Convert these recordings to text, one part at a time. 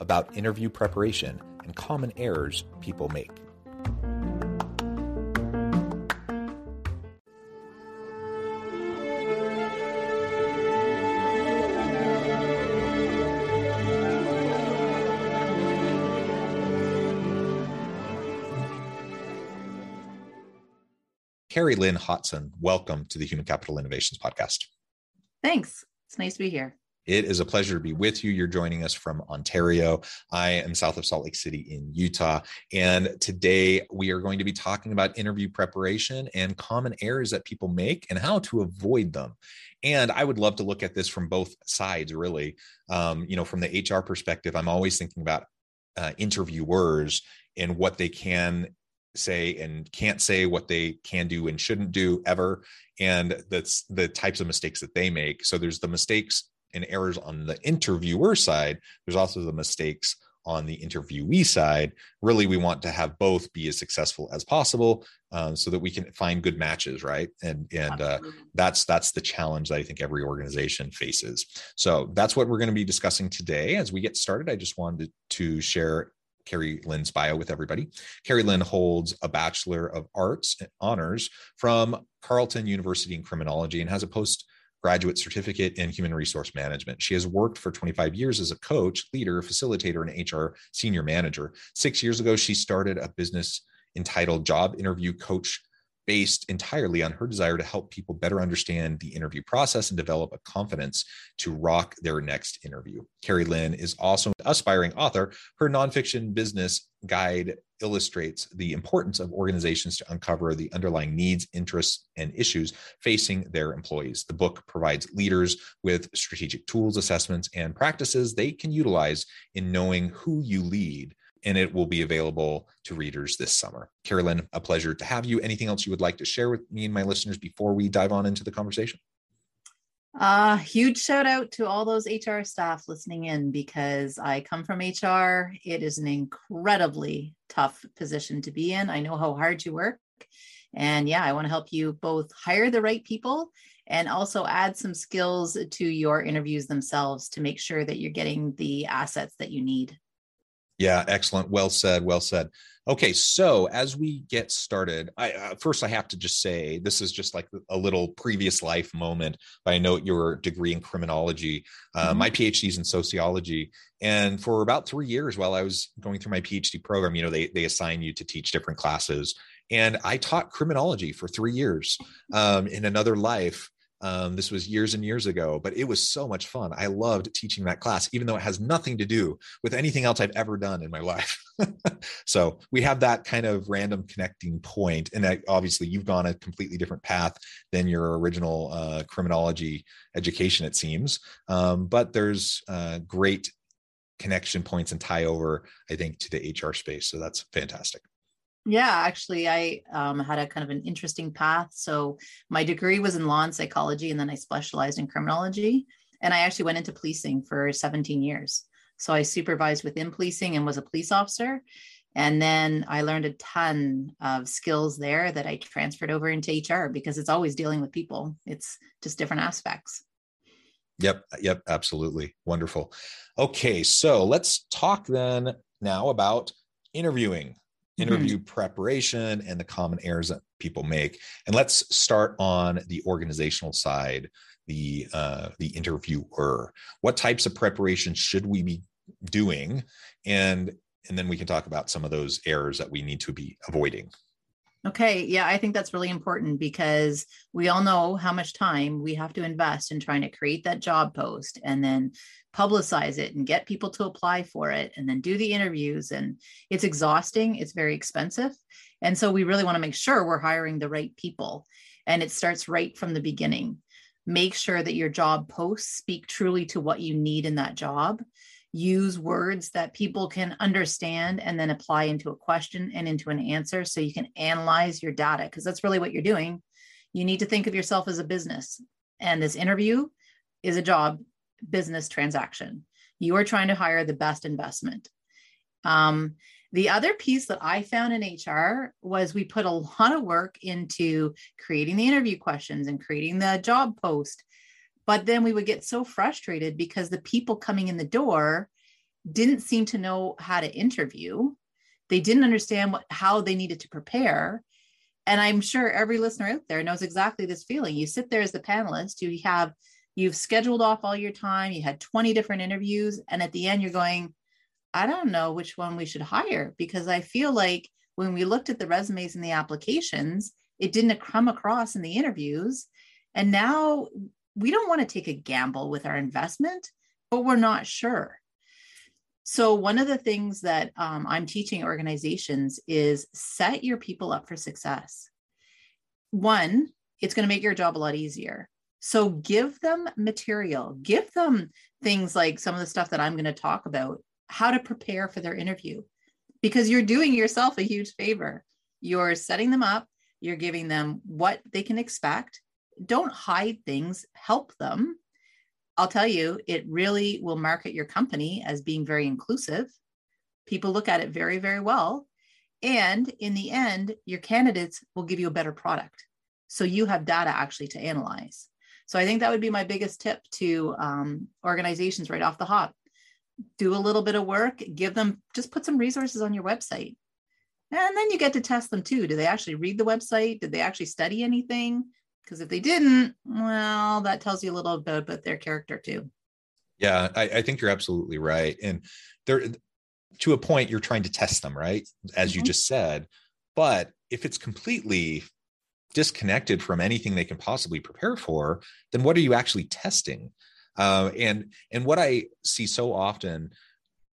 about interview preparation and common errors people make. Carrie Lynn Hotson, welcome to the Human Capital Innovations Podcast. Thanks. It's nice to be here. It is a pleasure to be with you. You're joining us from Ontario. I am south of Salt Lake City in Utah. And today we are going to be talking about interview preparation and common errors that people make and how to avoid them. And I would love to look at this from both sides, really. Um, you know, from the HR perspective, I'm always thinking about uh, interviewers and what they can say and can't say what they can do and shouldn't do ever and that's the types of mistakes that they make so there's the mistakes and errors on the interviewer side there's also the mistakes on the interviewee side. Really we want to have both be as successful as possible um, so that we can find good matches right? And and uh, that's that's the challenge that i think every organization faces. So that's what we're going to be discussing today. As we get started i just wanted to share Carrie Lynn's bio with everybody. Carrie Lynn holds a Bachelor of Arts honors from Carleton University in criminology and has a post graduate certificate in human resource management. She has worked for 25 years as a coach, leader, facilitator, and HR senior manager. Six years ago, she started a business entitled Job Interview Coach based entirely on her desire to help people better understand the interview process and develop a confidence to rock their next interview. Carrie Lynn is also an aspiring author. Her nonfiction business guide illustrates the importance of organizations to uncover the underlying needs, interests, and issues facing their employees. The book provides leaders with strategic tools, assessments, and practices they can utilize in knowing who you lead and it will be available to readers this summer. Carolyn, a pleasure to have you. Anything else you would like to share with me and my listeners before we dive on into the conversation? Uh, huge shout out to all those HR staff listening in because I come from HR. It is an incredibly tough position to be in. I know how hard you work. And yeah, I want to help you both hire the right people and also add some skills to your interviews themselves to make sure that you're getting the assets that you need. Yeah, excellent. Well said. Well said. Okay, so as we get started, I uh, first I have to just say this is just like a little previous life moment. But I note your degree in criminology. Uh, mm-hmm. My PhD is in sociology, and for about three years while I was going through my PhD program, you know, they they assign you to teach different classes, and I taught criminology for three years um, in another life. Um, this was years and years ago, but it was so much fun. I loved teaching that class, even though it has nothing to do with anything else I've ever done in my life. so we have that kind of random connecting point, and I, obviously you've gone a completely different path than your original uh, criminology education, it seems. Um, but there's uh, great connection points and tie over, I think, to the HR space. So that's fantastic. Yeah, actually, I um, had a kind of an interesting path. So my degree was in law and psychology, and then I specialized in criminology. And I actually went into policing for 17 years. So I supervised within policing and was a police officer. And then I learned a ton of skills there that I transferred over into HR because it's always dealing with people. It's just different aspects. Yep, yep, absolutely. Wonderful. Okay, so let's talk then now about interviewing. Interview mm-hmm. preparation and the common errors that people make. And let's start on the organizational side the uh, the interviewer what types of preparation should we be doing and and then we can talk about some of those errors that we need to be avoiding Okay. Yeah, I think that's really important because we all know how much time we have to invest in trying to create that job post and then publicize it and get people to apply for it and then do the interviews. And it's exhausting, it's very expensive. And so we really want to make sure we're hiring the right people. And it starts right from the beginning. Make sure that your job posts speak truly to what you need in that job use words that people can understand and then apply into a question and into an answer so you can analyze your data because that's really what you're doing. You need to think of yourself as a business and this interview is a job business transaction. You are trying to hire the best investment. Um, the other piece that i found in hr was we put a lot of work into creating the interview questions and creating the job post but then we would get so frustrated because the people coming in the door didn't seem to know how to interview. They didn't understand what, how they needed to prepare. And I'm sure every listener out there knows exactly this feeling. You sit there as the panelist, you have you've scheduled off all your time, you had 20 different interviews, and at the end you're going, I don't know which one we should hire because I feel like when we looked at the resumes and the applications, it didn't come across in the interviews. And now we don't want to take a gamble with our investment, but we're not sure. So, one of the things that um, I'm teaching organizations is set your people up for success. One, it's going to make your job a lot easier. So, give them material, give them things like some of the stuff that I'm going to talk about, how to prepare for their interview, because you're doing yourself a huge favor. You're setting them up, you're giving them what they can expect, don't hide things, help them. I'll tell you, it really will market your company as being very inclusive. People look at it very, very well. And in the end, your candidates will give you a better product. So you have data actually to analyze. So I think that would be my biggest tip to um, organizations right off the hop. Do a little bit of work, give them, just put some resources on your website. And then you get to test them too. Do they actually read the website? Did they actually study anything? Because if they didn't, well, that tells you a little bit about their character too. Yeah, I, I think you're absolutely right. And there, to a point, you're trying to test them, right? As mm-hmm. you just said. But if it's completely disconnected from anything they can possibly prepare for, then what are you actually testing? Uh, and and what I see so often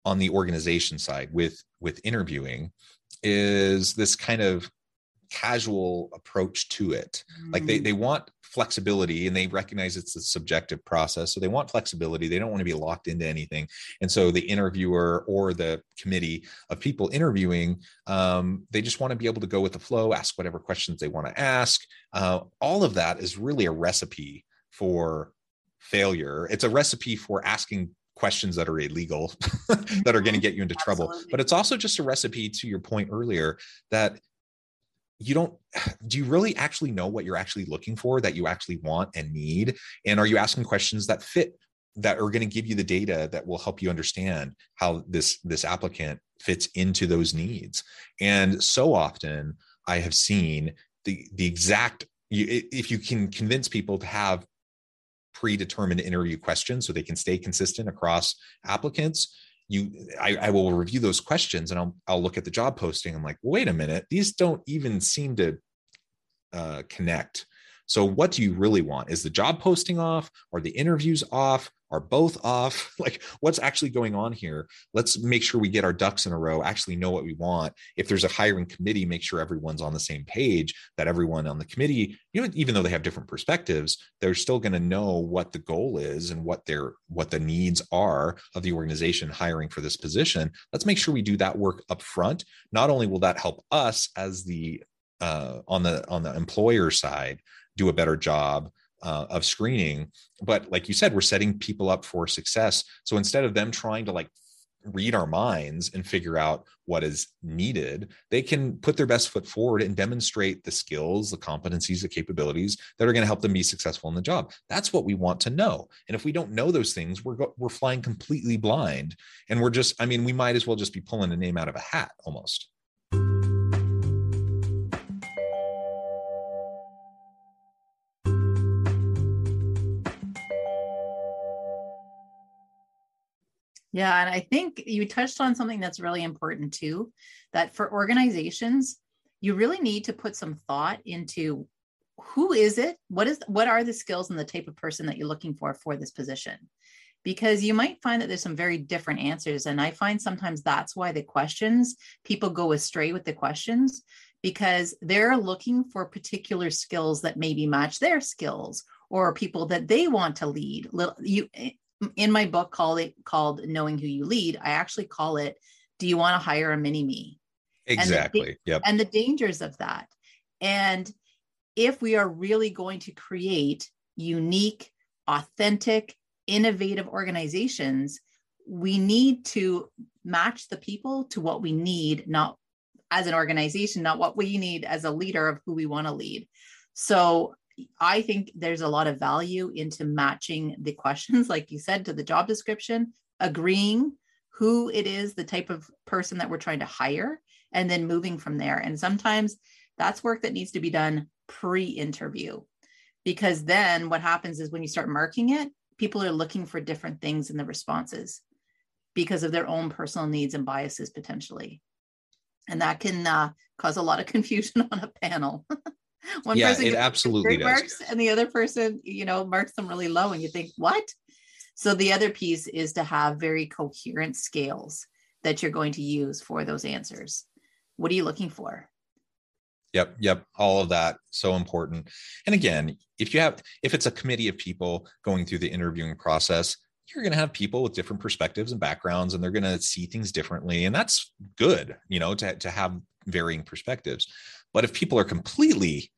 on the organization side with with interviewing is this kind of casual approach to it mm. like they, mm. they want flexibility and they recognize it's a subjective process so they want flexibility they don't want to be locked into anything and so the interviewer or the committee of people interviewing um, they just want to be able to go with the flow ask whatever questions they want to ask uh, all of that is really a recipe for failure it's a recipe for asking questions that are illegal that are going to get you into Absolutely. trouble but it's also just a recipe to your point earlier that you don't do you really actually know what you're actually looking for that you actually want and need? And are you asking questions that fit that are going to give you the data that will help you understand how this this applicant fits into those needs? And so often i have seen the the exact if you can convince people to have predetermined interview questions so they can stay consistent across applicants you I, I, will review those questions and I'll I'll look at the job posting. I'm like, wait a minute, these don't even seem to uh, connect. So what do you really want? Is the job posting off? Are the interviews off? Are both off? Like what's actually going on here? Let's make sure we get our ducks in a row, actually know what we want. If there's a hiring committee, make sure everyone's on the same page, that everyone on the committee, you know, even though they have different perspectives, they're still going to know what the goal is and what their what the needs are of the organization hiring for this position. Let's make sure we do that work up front. Not only will that help us as the uh, on the on the employer side do a better job uh, of screening but like you said we're setting people up for success. So instead of them trying to like read our minds and figure out what is needed they can put their best foot forward and demonstrate the skills the competencies the capabilities that are going to help them be successful in the job. That's what we want to know. And if we don't know those things we're we're flying completely blind. And we're just i mean we might as well just be pulling a name out of a hat almost Yeah. And I think you touched on something that's really important too that for organizations, you really need to put some thought into who is it? What is what are the skills and the type of person that you're looking for for this position? Because you might find that there's some very different answers. And I find sometimes that's why the questions, people go astray with the questions because they're looking for particular skills that maybe match their skills or people that they want to lead. You in my book called it called Knowing Who You Lead, I actually call it Do You Want to Hire a Mini Me? Exactly. And the, yep. And the dangers of that. And if we are really going to create unique, authentic, innovative organizations, we need to match the people to what we need, not as an organization, not what we need as a leader of who we want to lead. So I think there's a lot of value into matching the questions, like you said, to the job description, agreeing who it is, the type of person that we're trying to hire, and then moving from there. And sometimes that's work that needs to be done pre interview, because then what happens is when you start marking it, people are looking for different things in the responses because of their own personal needs and biases potentially. And that can uh, cause a lot of confusion on a panel. One yeah, person it absolutely does. marks and the other person, you know, marks them really low, and you think, what? So the other piece is to have very coherent scales that you're going to use for those answers. What are you looking for? Yep, yep, all of that so important. And again, if you have if it's a committee of people going through the interviewing process, you're going to have people with different perspectives and backgrounds and they're going to see things differently and that's good, you know, to to have varying perspectives. But if people are completely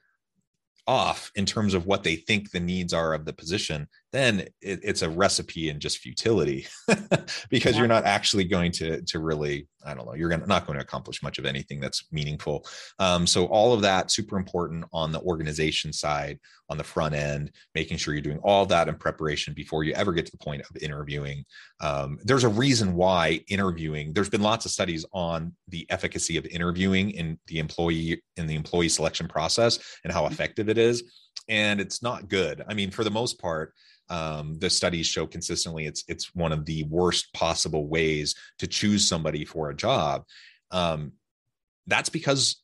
off in terms of what they think the needs are of the position, then it, it's a recipe in just futility because yeah. you're not actually going to to really I don't know you're gonna, not going to accomplish much of anything that's meaningful. Um, so all of that super important on the organization side on the front end, making sure you're doing all that in preparation before you ever get to the point of interviewing. Um, there's a reason why interviewing. There's been lots of studies on the efficacy of interviewing in the employee in the employee selection process and how mm-hmm. effective it is and it's not good. I mean, for the most part, um, the studies show consistently it's it's one of the worst possible ways to choose somebody for a job. Um, that's because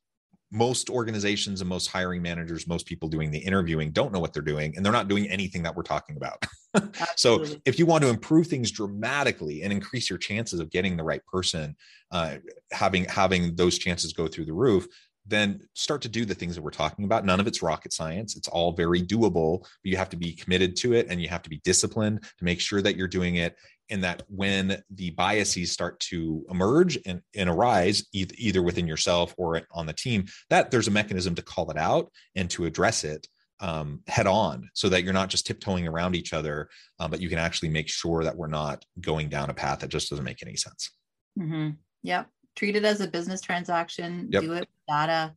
most organizations and most hiring managers, most people doing the interviewing don't know what they're doing and they're not doing anything that we're talking about. so, if you want to improve things dramatically and increase your chances of getting the right person, uh, having having those chances go through the roof, then start to do the things that we're talking about. None of it's rocket science. It's all very doable, but you have to be committed to it and you have to be disciplined to make sure that you're doing it. And that when the biases start to emerge and, and arise, either, either within yourself or on the team, that there's a mechanism to call it out and to address it um, head on so that you're not just tiptoeing around each other, uh, but you can actually make sure that we're not going down a path that just doesn't make any sense. Mm-hmm. Yep treat it as a business transaction yep. do it data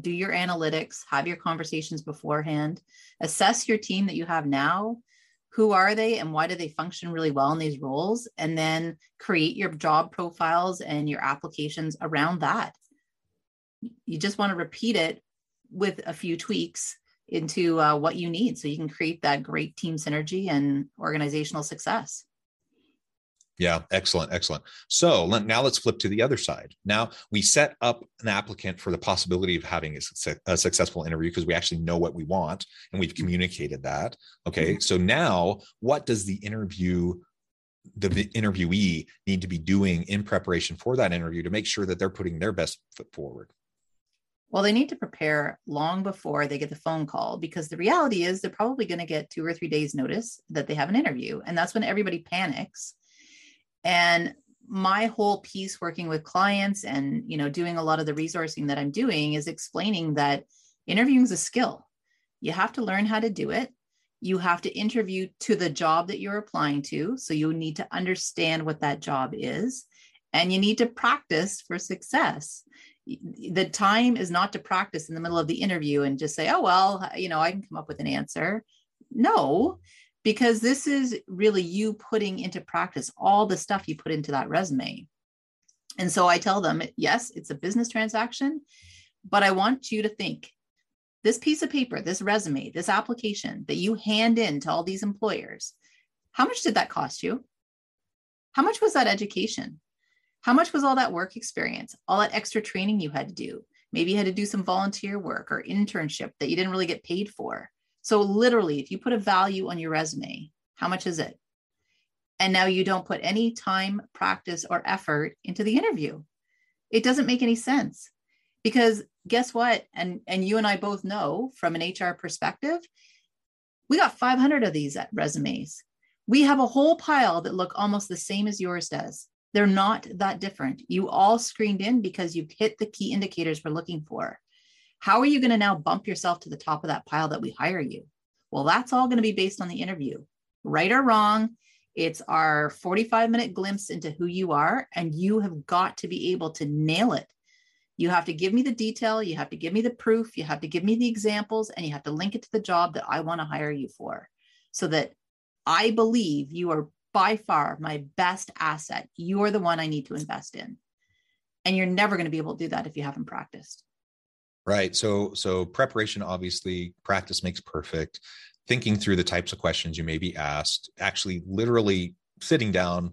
do your analytics have your conversations beforehand assess your team that you have now. Who are they and why do they function really well in these roles? And then create your job profiles and your applications around that. You just want to repeat it with a few tweaks into uh, what you need so you can create that great team synergy and organizational success yeah, excellent, excellent. So now let's flip to the other side. Now we set up an applicant for the possibility of having a, a successful interview because we actually know what we want and we've communicated that. Okay, mm-hmm. so now what does the interview the interviewee need to be doing in preparation for that interview to make sure that they're putting their best foot forward? Well, they need to prepare long before they get the phone call because the reality is they're probably going to get two or three days notice that they have an interview. And that's when everybody panics and my whole piece working with clients and you know doing a lot of the resourcing that i'm doing is explaining that interviewing is a skill. You have to learn how to do it. You have to interview to the job that you're applying to. So you need to understand what that job is. And you need to practice for success. The time is not to practice in the middle of the interview and just say oh well you know i can come up with an answer. No because this is really you putting into practice all the stuff you put into that resume. And so I tell them, yes, it's a business transaction, but I want you to think this piece of paper, this resume, this application that you hand in to all these employers, how much did that cost you? How much was that education? How much was all that work experience, all that extra training you had to do? Maybe you had to do some volunteer work or internship that you didn't really get paid for. So, literally, if you put a value on your resume, how much is it? And now you don't put any time, practice, or effort into the interview. It doesn't make any sense because guess what? And, and you and I both know from an HR perspective, we got 500 of these resumes. We have a whole pile that look almost the same as yours does. They're not that different. You all screened in because you've hit the key indicators we're looking for. How are you going to now bump yourself to the top of that pile that we hire you? Well, that's all going to be based on the interview. Right or wrong, it's our 45 minute glimpse into who you are, and you have got to be able to nail it. You have to give me the detail, you have to give me the proof, you have to give me the examples, and you have to link it to the job that I want to hire you for so that I believe you are by far my best asset. You're the one I need to invest in. And you're never going to be able to do that if you haven't practiced. Right. So so preparation obviously practice makes perfect. Thinking through the types of questions you may be asked, actually literally sitting down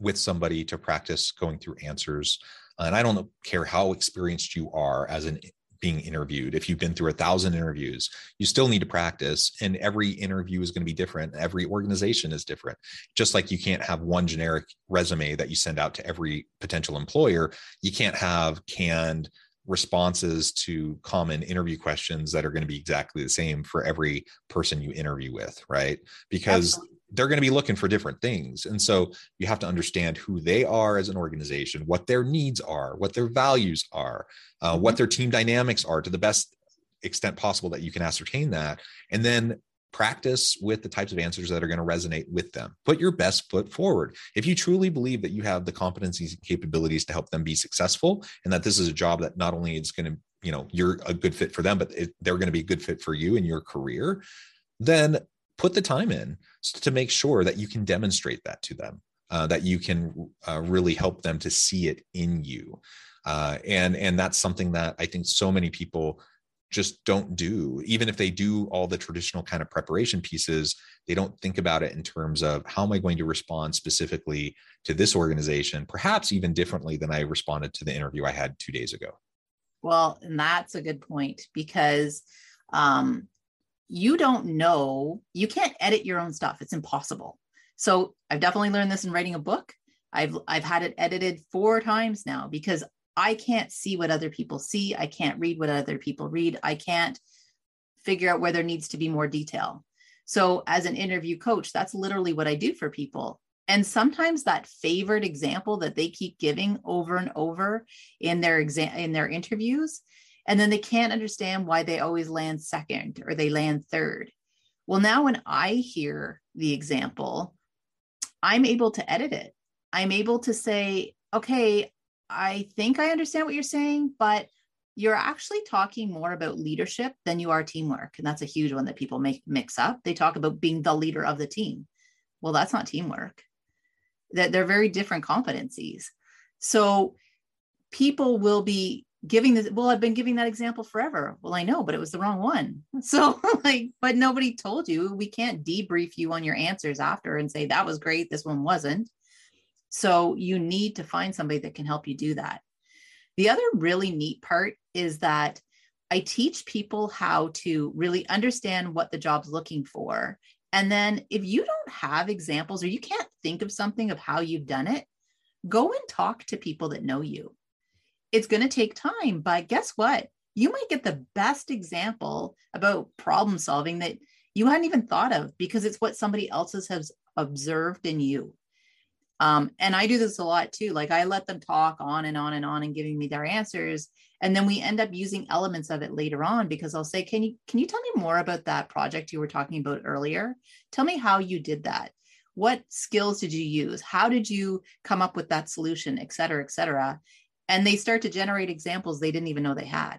with somebody to practice going through answers. And I don't care how experienced you are as an being interviewed. If you've been through a thousand interviews, you still need to practice. And every interview is going to be different. Every organization is different. Just like you can't have one generic resume that you send out to every potential employer, you can't have canned responses to common interview questions that are going to be exactly the same for every person you interview with, right? Because Absolutely they're going to be looking for different things. And so you have to understand who they are as an organization, what their needs are, what their values are, uh, what mm-hmm. their team dynamics are to the best extent possible that you can ascertain that. And then practice with the types of answers that are going to resonate with them. Put your best foot forward. If you truly believe that you have the competencies and capabilities to help them be successful and that this is a job that not only is going to, you know, you're a good fit for them, but it, they're going to be a good fit for you in your career, then put the time in to make sure that you can demonstrate that to them, uh, that you can uh, really help them to see it in you. Uh, and and that's something that I think so many people just don't do. Even if they do all the traditional kind of preparation pieces, they don't think about it in terms of how am I going to respond specifically to this organization, perhaps even differently than I responded to the interview I had two days ago. Well, and that's a good point because um, you don't know, you can't edit your own stuff. It's impossible. So I've definitely learned this in writing a book. I've I've had it edited four times now because I can't see what other people see. I can't read what other people read. I can't figure out where there needs to be more detail. So as an interview coach, that's literally what I do for people. And sometimes that favorite example that they keep giving over and over in their exam in their interviews and then they can't understand why they always land second or they land third. Well, now when I hear the example, I'm able to edit it. I'm able to say, okay, I think I understand what you're saying, but you're actually talking more about leadership than you are teamwork. And that's a huge one that people make mix up. They talk about being the leader of the team. Well, that's not teamwork. That they're very different competencies. So people will be giving this well i've been giving that example forever well i know but it was the wrong one so like but nobody told you we can't debrief you on your answers after and say that was great this one wasn't so you need to find somebody that can help you do that the other really neat part is that i teach people how to really understand what the job's looking for and then if you don't have examples or you can't think of something of how you've done it go and talk to people that know you it's going to take time, but guess what? You might get the best example about problem solving that you hadn't even thought of because it's what somebody else has observed in you. Um, and I do this a lot too. Like I let them talk on and on and on and giving me their answers. And then we end up using elements of it later on because I'll say, can you can you tell me more about that project you were talking about earlier? Tell me how you did that. What skills did you use? How did you come up with that solution, et cetera, et cetera? and they start to generate examples they didn't even know they had.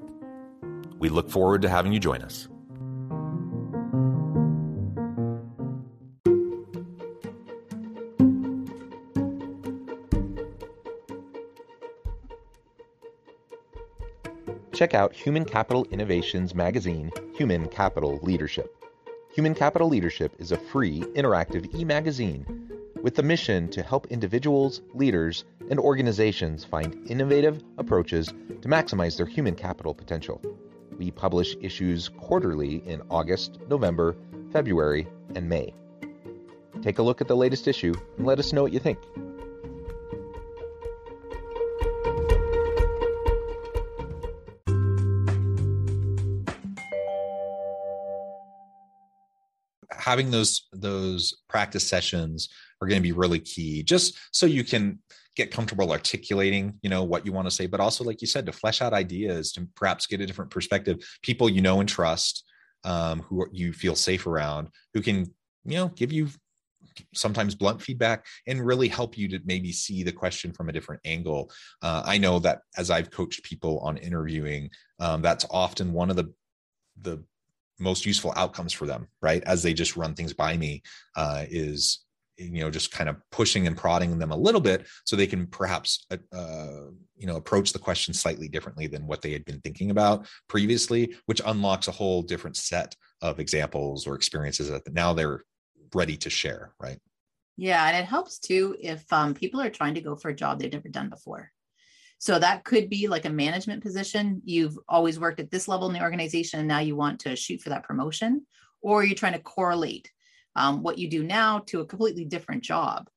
We look forward to having you join us. check out Human Capital Innovations magazine, Human Capital Leadership. Human Capital Leadership is a free, interactive e magazine with the mission to help individuals, leaders, and organizations find innovative approaches to maximize their human capital potential. We publish issues quarterly in August, November, February, and May. Take a look at the latest issue and let us know what you think. having those those practice sessions are going to be really key just so you can get comfortable articulating you know what you want to say but also like you said to flesh out ideas to perhaps get a different perspective. People you know and trust um, who you feel safe around who can you know give you sometimes blunt feedback and really help you to maybe see the question from a different angle. Uh, i know that as i've coached people on interviewing um, that's often one of the the most useful outcomes for them right? As they just run things by me uh, is you know just kind of pushing and prodding them a little bit so they can perhaps uh, uh, you know approach the question slightly differently than what they had been thinking about previously which unlocks a whole different set of examples or experiences that now they're ready to share right yeah and it helps too if um, people are trying to go for a job they've never done before so that could be like a management position. You've always worked at this level in the organization, and now you want to shoot for that promotion, or you're trying to correlate um, what you do now to a completely different job.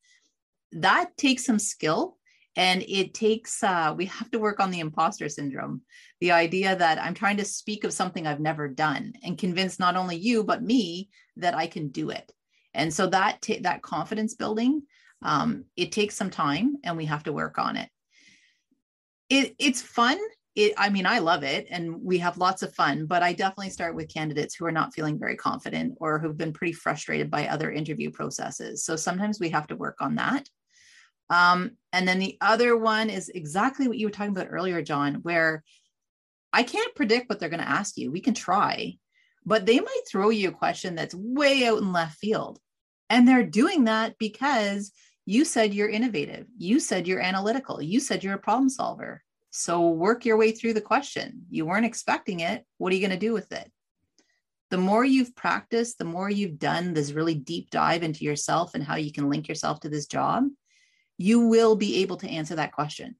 That takes some skill and it takes uh, we have to work on the imposter syndrome the idea that i'm trying to speak of something i've never done and convince not only you but me that i can do it and so that t- that confidence building um, it takes some time and we have to work on it it, it's fun. It, I mean, I love it and we have lots of fun, but I definitely start with candidates who are not feeling very confident or who've been pretty frustrated by other interview processes. So sometimes we have to work on that. Um, and then the other one is exactly what you were talking about earlier, John, where I can't predict what they're going to ask you. We can try, but they might throw you a question that's way out in left field. And they're doing that because you said you're innovative. You said you're analytical. You said you're a problem solver. So work your way through the question. You weren't expecting it. What are you going to do with it? The more you've practiced, the more you've done this really deep dive into yourself and how you can link yourself to this job, you will be able to answer that question.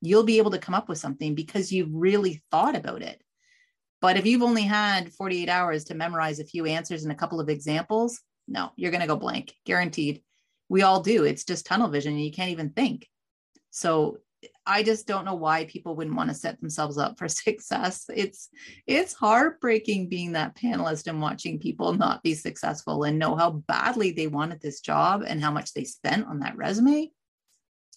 You'll be able to come up with something because you've really thought about it. But if you've only had 48 hours to memorize a few answers and a couple of examples, no, you're going to go blank, guaranteed we all do. It's just tunnel vision and you can't even think. So I just don't know why people wouldn't want to set themselves up for success. It's it's heartbreaking being that panelist and watching people not be successful and know how badly they wanted this job and how much they spent on that resume.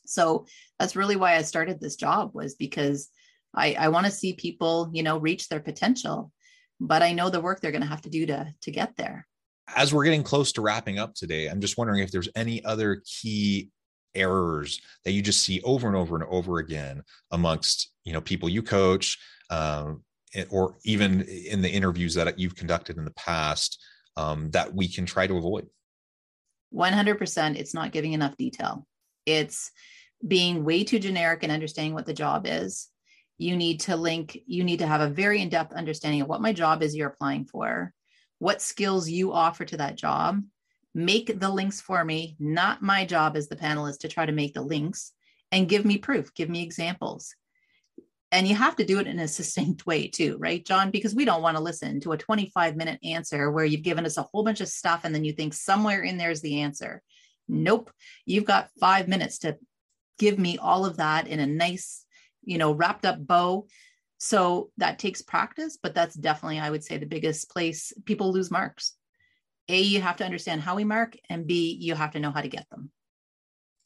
So that's really why I started this job was because I, I want to see people, you know, reach their potential. But I know the work they're going to have to do to to get there as we're getting close to wrapping up today, I'm just wondering if there's any other key errors that you just see over and over and over again amongst you know people you coach um, or even in the interviews that you've conducted in the past um, that we can try to avoid. 100% it's not giving enough detail. It's being way too generic and understanding what the job is. You need to link you need to have a very in-depth understanding of what my job is you're applying for what skills you offer to that job, make the links for me. Not my job as the panelist to try to make the links and give me proof, give me examples. And you have to do it in a succinct way too, right, John? Because we don't want to listen to a 25 minute answer where you've given us a whole bunch of stuff and then you think somewhere in there is the answer. Nope. You've got five minutes to give me all of that in a nice, you know, wrapped up bow. So that takes practice, but that's definitely, I would say, the biggest place people lose marks. A, you have to understand how we mark, and B, you have to know how to get them.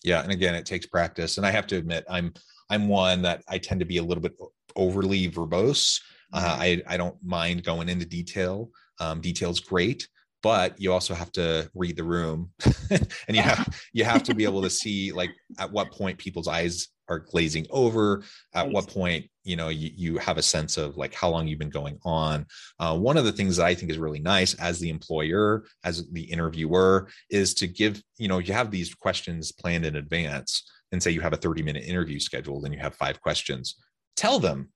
Yeah, and again, it takes practice. And I have to admit, I'm I'm one that I tend to be a little bit overly verbose. Uh, mm-hmm. I I don't mind going into detail. Um, detail's great, but you also have to read the room, and you have you have to be able to see like at what point people's eyes are glazing over at what point you know you, you have a sense of like how long you've been going on. Uh, one of the things that i think is really nice as the employer as the interviewer is to give you know you have these questions planned in advance and say you have a 30 minute interview scheduled and you have five questions. Tell them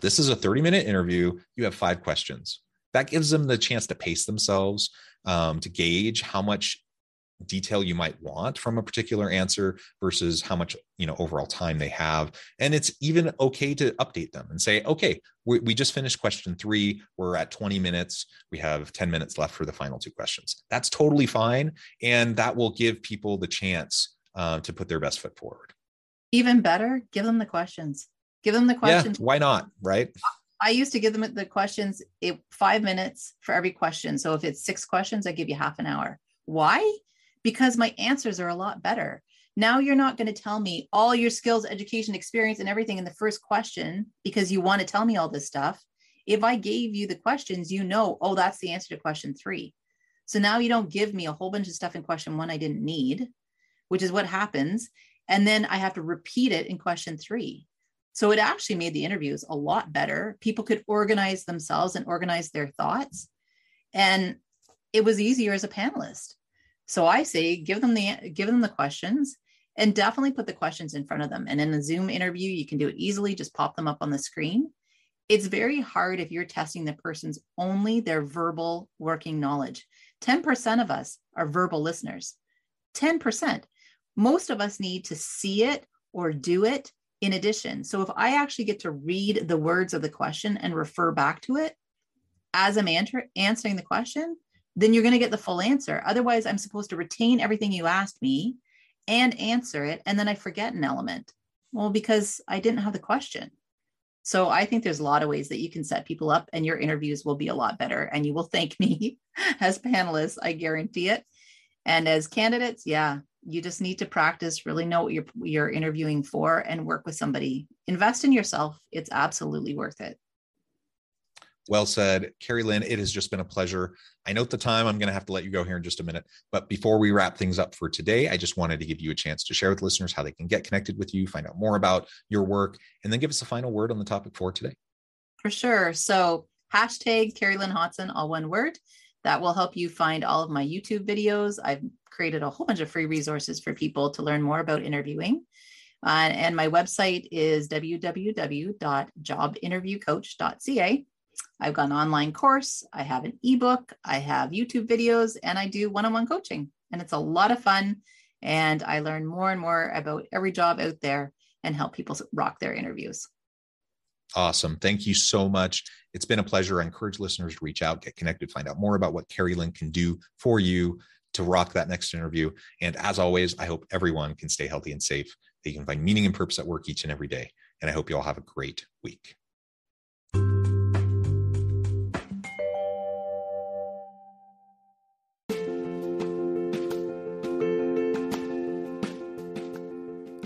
this is a 30 minute interview. You have five questions. That gives them the chance to pace themselves um, to gauge how much detail you might want from a particular answer versus how much you know overall time they have. And it's even okay to update them and say okay we, we just finished question three. We're at 20 minutes. We have 10 minutes left for the final two questions. That's totally fine and that will give people the chance uh, to put their best foot forward. Even better give them the questions. Give them the questions. yeah, why not right? I used to give them the questions five minutes for every question. So if it's six questions, I give you half an hour. Why? Because my answers are a lot better. Now you're not going to tell me all your skills, education, experience, and everything in the first question because you want to tell me all this stuff. If I gave you the questions, you know, oh, that's the answer to question three. So now you don't give me a whole bunch of stuff in question one I didn't need, which is what happens. And then I have to repeat it in question three. So it actually made the interviews a lot better. People could organize themselves and organize their thoughts. And it was easier as a panelist. So I say give them the give them the questions and definitely put the questions in front of them. And in a Zoom interview, you can do it easily, just pop them up on the screen. It's very hard if you're testing the person's only their verbal working knowledge. 10% of us are verbal listeners. 10%. Most of us need to see it or do it in addition. So if I actually get to read the words of the question and refer back to it as I'm answering the question, then you're going to get the full answer. Otherwise, I'm supposed to retain everything you asked me and answer it. And then I forget an element. Well, because I didn't have the question. So I think there's a lot of ways that you can set people up and your interviews will be a lot better. And you will thank me as panelists. I guarantee it. And as candidates, yeah, you just need to practice, really know what you're, you're interviewing for and work with somebody. Invest in yourself. It's absolutely worth it. Well said. Carrie Lynn, it has just been a pleasure. I note the time. I'm going to have to let you go here in just a minute. But before we wrap things up for today, I just wanted to give you a chance to share with listeners how they can get connected with you, find out more about your work, and then give us a final word on the topic for today. For sure. So, hashtag Carrie Lynn Hotson, all one word. That will help you find all of my YouTube videos. I've created a whole bunch of free resources for people to learn more about interviewing. Uh, and my website is www.jobinterviewcoach.ca. I've got an online course, I have an ebook, I have YouTube videos, and I do one on one coaching. And it's a lot of fun. And I learn more and more about every job out there and help people rock their interviews. Awesome. Thank you so much. It's been a pleasure. I encourage listeners to reach out, get connected, find out more about what Carrie Lynn can do for you to rock that next interview. And as always, I hope everyone can stay healthy and safe. that you can find meaning and purpose at work each and every day. And I hope you all have a great week.